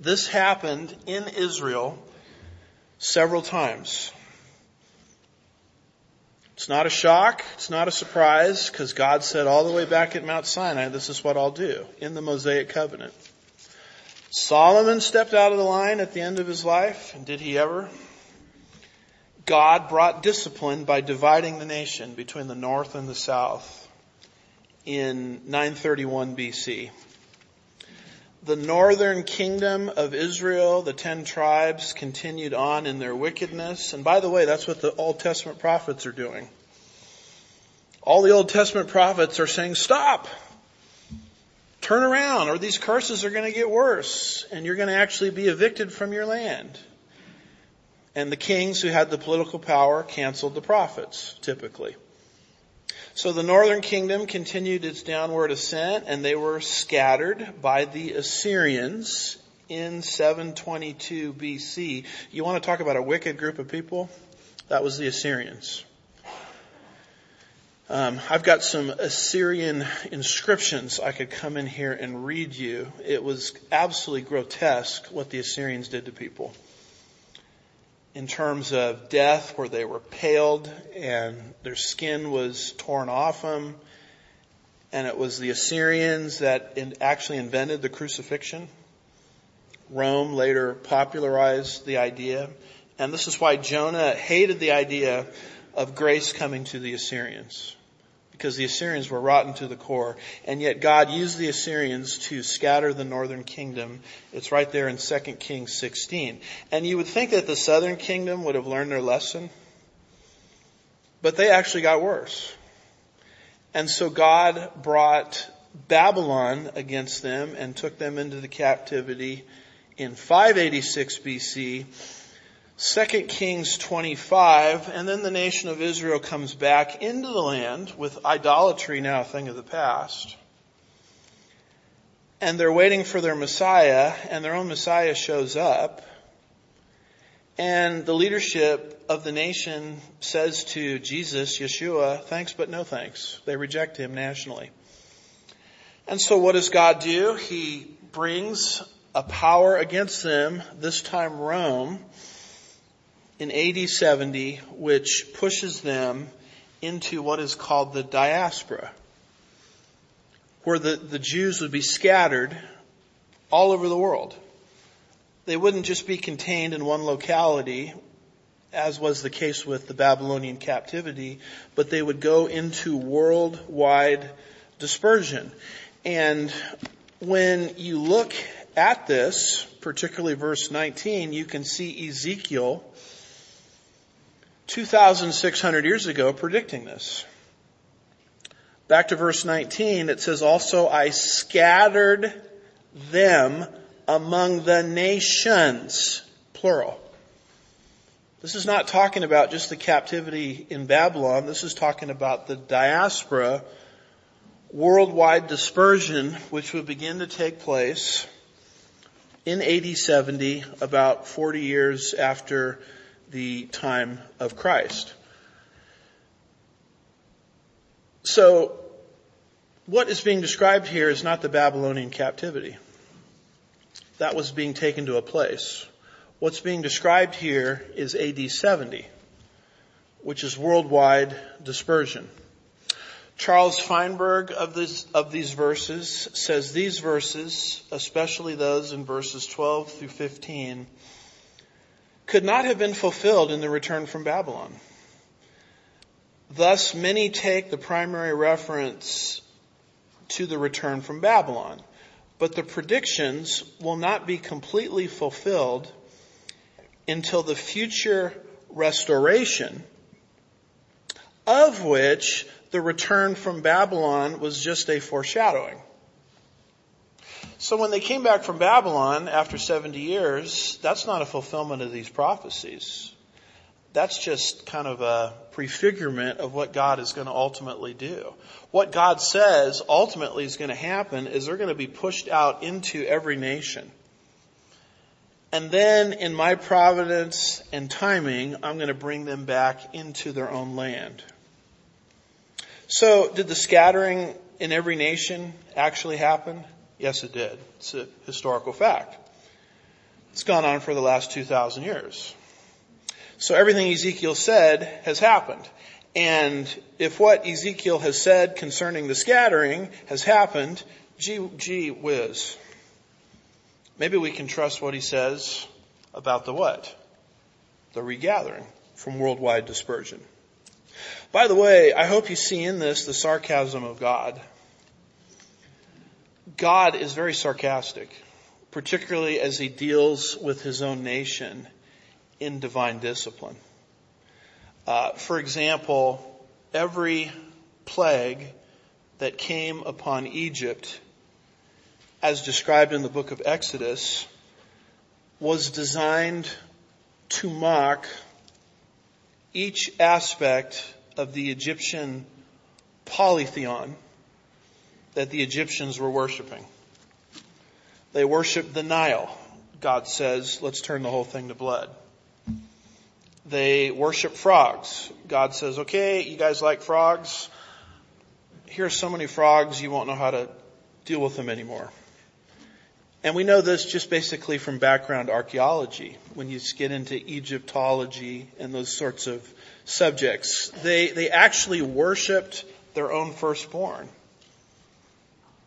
This happened in Israel several times. It's not a shock. It's not a surprise because God said all the way back at Mount Sinai, this is what I'll do in the Mosaic covenant. Solomon stepped out of the line at the end of his life, and did he ever? God brought discipline by dividing the nation between the north and the south in 931 BC. The northern kingdom of Israel, the ten tribes, continued on in their wickedness. And by the way, that's what the Old Testament prophets are doing. All the Old Testament prophets are saying, stop! turn around or these curses are going to get worse and you're going to actually be evicted from your land. And the kings who had the political power canceled the prophets, typically. So the northern kingdom continued its downward ascent and they were scattered by the Assyrians in 722 BC. You want to talk about a wicked group of people? That was the Assyrians. Um, I've got some Assyrian inscriptions I could come in here and read you. It was absolutely grotesque what the Assyrians did to people. In terms of death, where they were paled and their skin was torn off them. And it was the Assyrians that in, actually invented the crucifixion. Rome later popularized the idea. And this is why Jonah hated the idea of grace coming to the Assyrians because the Assyrians were rotten to the core. And yet God used the Assyrians to scatter the northern kingdom. It's right there in 2 Kings 16. And you would think that the southern kingdom would have learned their lesson. But they actually got worse. And so God brought Babylon against them and took them into the captivity in 586 BC 2 Kings 25, and then the nation of Israel comes back into the land with idolatry now a thing of the past. And they're waiting for their Messiah, and their own Messiah shows up. And the leadership of the nation says to Jesus, Yeshua, thanks but no thanks. They reject him nationally. And so what does God do? He brings a power against them, this time Rome, in AD 70, which pushes them into what is called the diaspora, where the, the Jews would be scattered all over the world. They wouldn't just be contained in one locality, as was the case with the Babylonian captivity, but they would go into worldwide dispersion. And when you look at this, particularly verse 19, you can see Ezekiel 2,600 years ago predicting this. Back to verse 19, it says, also I scattered them among the nations, plural. This is not talking about just the captivity in Babylon. This is talking about the diaspora, worldwide dispersion, which would begin to take place in AD 70, about 40 years after the time of Christ. So, what is being described here is not the Babylonian captivity. That was being taken to a place. What's being described here is AD 70, which is worldwide dispersion. Charles Feinberg of, this, of these verses says these verses, especially those in verses 12 through 15, could not have been fulfilled in the return from Babylon. Thus, many take the primary reference to the return from Babylon, but the predictions will not be completely fulfilled until the future restoration of which the return from Babylon was just a foreshadowing. So when they came back from Babylon after 70 years, that's not a fulfillment of these prophecies. That's just kind of a prefigurement of what God is going to ultimately do. What God says ultimately is going to happen is they're going to be pushed out into every nation. And then in my providence and timing, I'm going to bring them back into their own land. So did the scattering in every nation actually happen? Yes, it did. It's a historical fact. It's gone on for the last 2,000 years. So everything Ezekiel said has happened. And if what Ezekiel has said concerning the scattering has happened, gee, gee whiz. Maybe we can trust what he says about the what? The regathering from worldwide dispersion. By the way, I hope you see in this the sarcasm of God. God is very sarcastic, particularly as he deals with his own nation in divine discipline. Uh, for example, every plague that came upon Egypt, as described in the book of Exodus, was designed to mock each aspect of the Egyptian polytheon that the Egyptians were worshiping. They worshiped the Nile. God says, let's turn the whole thing to blood. They worship frogs. God says, okay, you guys like frogs? Here's so many frogs you won't know how to deal with them anymore. And we know this just basically from background archaeology. When you get into Egyptology and those sorts of subjects, they, they actually worshiped their own firstborn.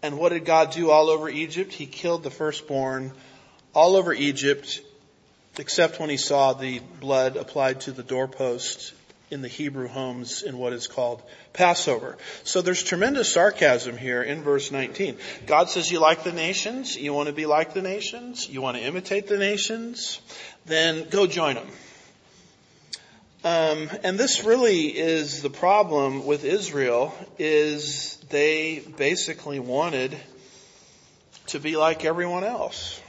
And what did God do all over Egypt? He killed the firstborn all over Egypt, except when he saw the blood applied to the doorpost in the Hebrew homes in what is called Passover. So there's tremendous sarcasm here in verse 19. God says, you like the nations? You want to be like the nations? You want to imitate the nations? Then go join them. Um, and this really is the problem with Israel is they basically wanted to be like everyone else.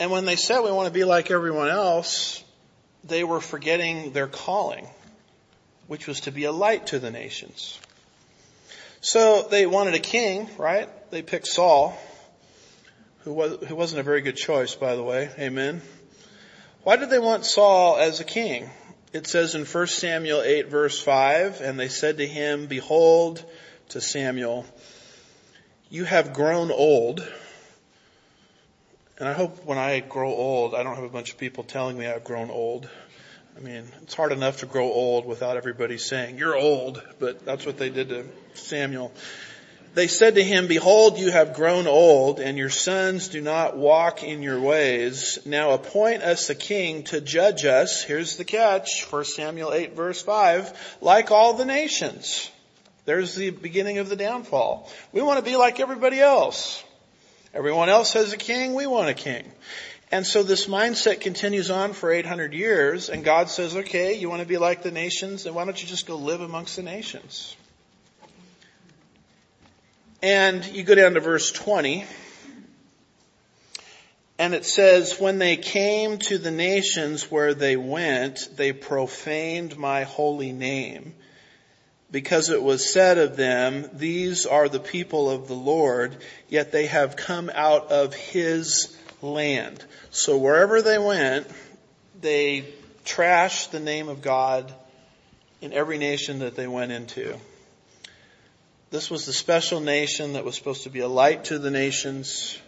And when they said we want to be like everyone else, they were forgetting their calling, which was to be a light to the nations. So they wanted a king, right? They picked Saul, who was, who wasn't a very good choice, by the way. Amen. Why did they want Saul as a king? It says in 1 Samuel 8 verse 5, and they said to him, behold, to Samuel, you have grown old. And I hope when I grow old, I don't have a bunch of people telling me I've grown old. I mean, it's hard enough to grow old without everybody saying, you're old, but that's what they did to Samuel. They said to him, behold, you have grown old and your sons do not walk in your ways. Now appoint us a king to judge us. Here's the catch. 1 Samuel 8 verse 5. Like all the nations. There's the beginning of the downfall. We want to be like everybody else. Everyone else has a king. We want a king. And so this mindset continues on for 800 years and God says, okay, you want to be like the nations? Then why don't you just go live amongst the nations? And you go down to verse 20. And it says, when they came to the nations where they went, they profaned my holy name. Because it was said of them, these are the people of the Lord, yet they have come out of his land. So wherever they went, they trashed the name of God in every nation that they went into. This was the special nation that was supposed to be a light to the nations.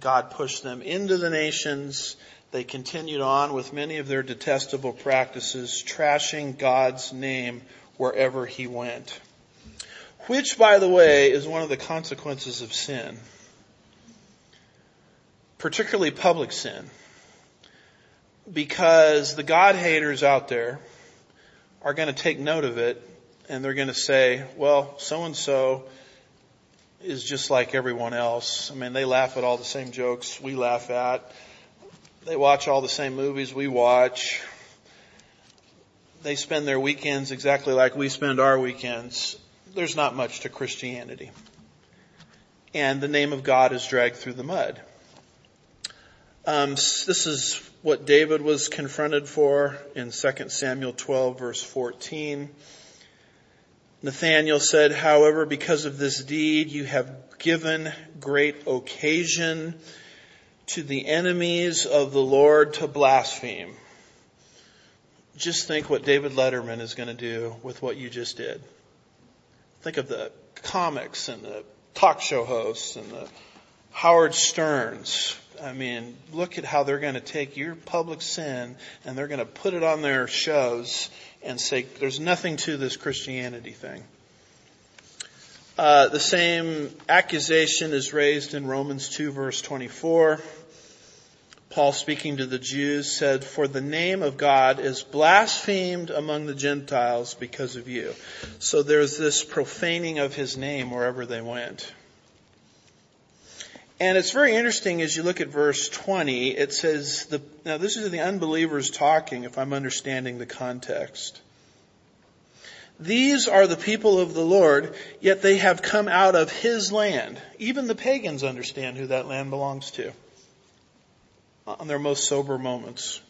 God pushed them into the nations. They continued on with many of their detestable practices, trashing God's name wherever he went. Which, by the way, is one of the consequences of sin. Particularly public sin. Because the God haters out there are going to take note of it and they're going to say, well, so and so is just like everyone else. I mean, they laugh at all the same jokes we laugh at. They watch all the same movies we watch. They spend their weekends exactly like we spend our weekends. There's not much to Christianity. And the name of God is dragged through the mud. Um, this is what David was confronted for in 2 Samuel 12 verse 14. Nathanael said, however, because of this deed, you have given great occasion to the enemies of the Lord to blaspheme. Just think what David Letterman is going to do with what you just did. Think of the comics and the talk show hosts and the Howard Sterns I mean, look at how they're going to take your public sin and they're going to put it on their shows and say there's nothing to this Christianity thing. Uh, the same accusation is raised in Romans 2 verse 24. Paul speaking to the Jews said, for the name of God is blasphemed among the Gentiles because of you. So there's this profaning of his name wherever they went. And it's very interesting as you look at verse 20, it says, the, now this is the unbelievers talking if I'm understanding the context. These are the people of the Lord, yet they have come out of His land. Even the pagans understand who that land belongs to uh, on their most sober moments.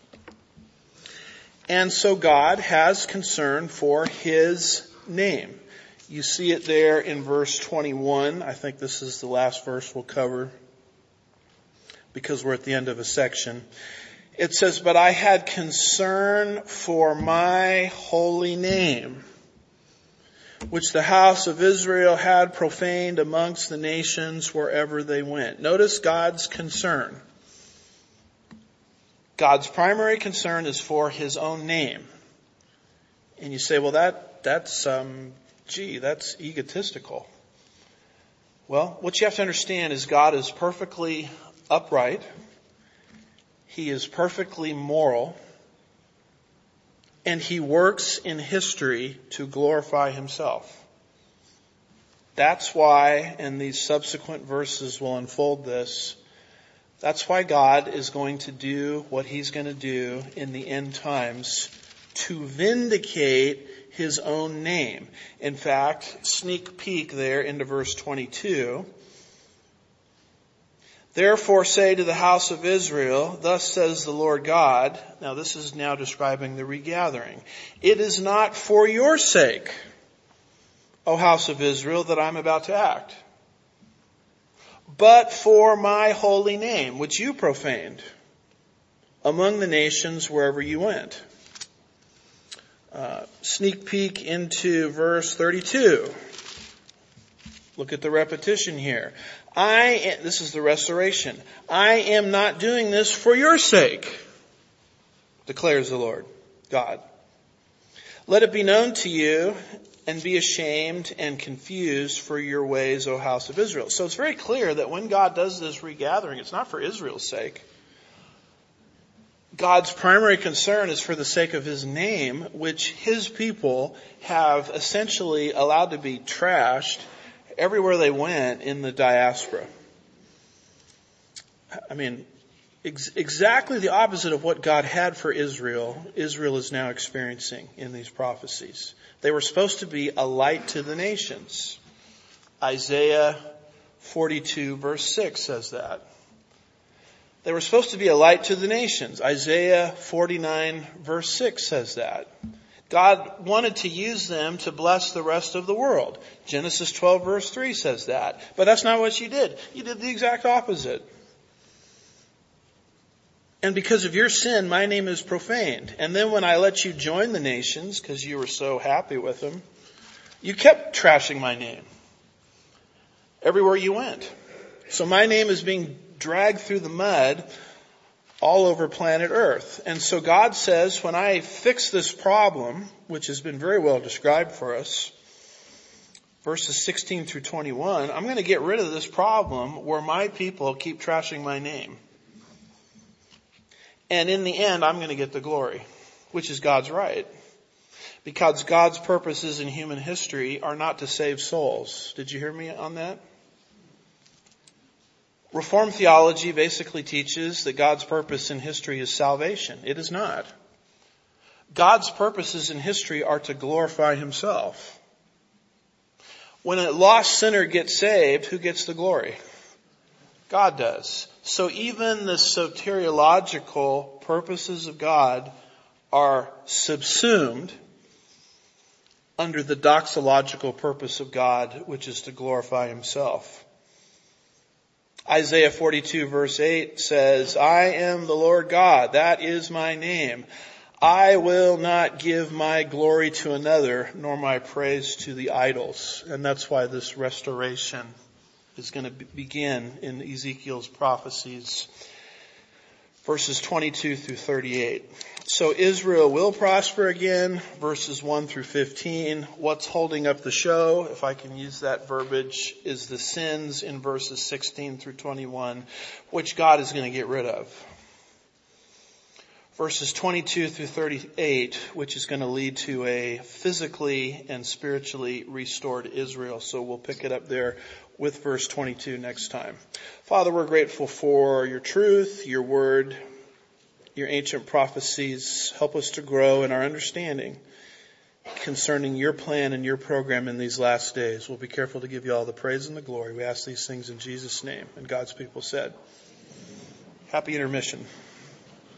And so God has concern for His name. You see it there in verse 21. I think this is the last verse we'll cover because we're at the end of a section. It says, but I had concern for my holy name, which the house of Israel had profaned amongst the nations wherever they went. Notice God's concern. God's primary concern is for His own name. And you say, well, that, that's, um, gee, that's egotistical. Well, what you have to understand is God is perfectly upright. He is perfectly moral. And he works in history to glorify himself. That's why, and these subsequent verses will unfold this, that's why God is going to do what He's going to do in the end times to vindicate His own name. In fact, sneak peek there into verse 22. Therefore say to the house of Israel, thus says the Lord God, now this is now describing the regathering. It is not for your sake, O house of Israel, that I'm about to act but for my holy name, which you profaned among the nations wherever you went. Uh, sneak peek into verse 32. Look at the repetition here. I, this is the restoration. I am not doing this for your sake, declares the Lord, God. Let it be known to you and be ashamed and confused for your ways, O house of Israel. So it's very clear that when God does this regathering, it's not for Israel's sake. God's primary concern is for the sake of His name, which His people have essentially allowed to be trashed everywhere they went in the diaspora. I mean, ex- exactly the opposite of what God had for Israel, Israel is now experiencing in these prophecies. They were supposed to be a light to the nations. Isaiah 42 verse 6 says that. They were supposed to be a light to the nations. Isaiah 49 verse 6 says that. God wanted to use them to bless the rest of the world. Genesis 12 verse 3 says that. But that's not what you did. You did the exact opposite. And because of your sin, my name is profaned. And then when I let you join the nations, because you were so happy with them, you kept trashing my name. Everywhere you went. So my name is being dragged through the mud all over planet earth. And so God says, when I fix this problem, which has been very well described for us, verses 16 through 21, I'm going to get rid of this problem where my people keep trashing my name. And in the end, I'm going to get the glory, which is God's right. Because God's purposes in human history are not to save souls. Did you hear me on that? Reformed theology basically teaches that God's purpose in history is salvation. It is not. God's purposes in history are to glorify Himself. When a lost sinner gets saved, who gets the glory? God does. So even the soteriological purposes of God are subsumed under the doxological purpose of God, which is to glorify himself. Isaiah 42 verse 8 says, I am the Lord God, that is my name. I will not give my glory to another, nor my praise to the idols. And that's why this restoration is going to begin in Ezekiel's prophecies, verses 22 through 38. So Israel will prosper again, verses 1 through 15. What's holding up the show, if I can use that verbiage, is the sins in verses 16 through 21, which God is going to get rid of verses 22 through 38, which is going to lead to a physically and spiritually restored Israel. So we'll pick it up there with verse 22 next time. Father, we're grateful for your truth, your word, your ancient prophecies. Help us to grow in our understanding concerning your plan and your program in these last days. We'll be careful to give you all the praise and the glory. We ask these things in Jesus' name. And God's people said, Happy intermission.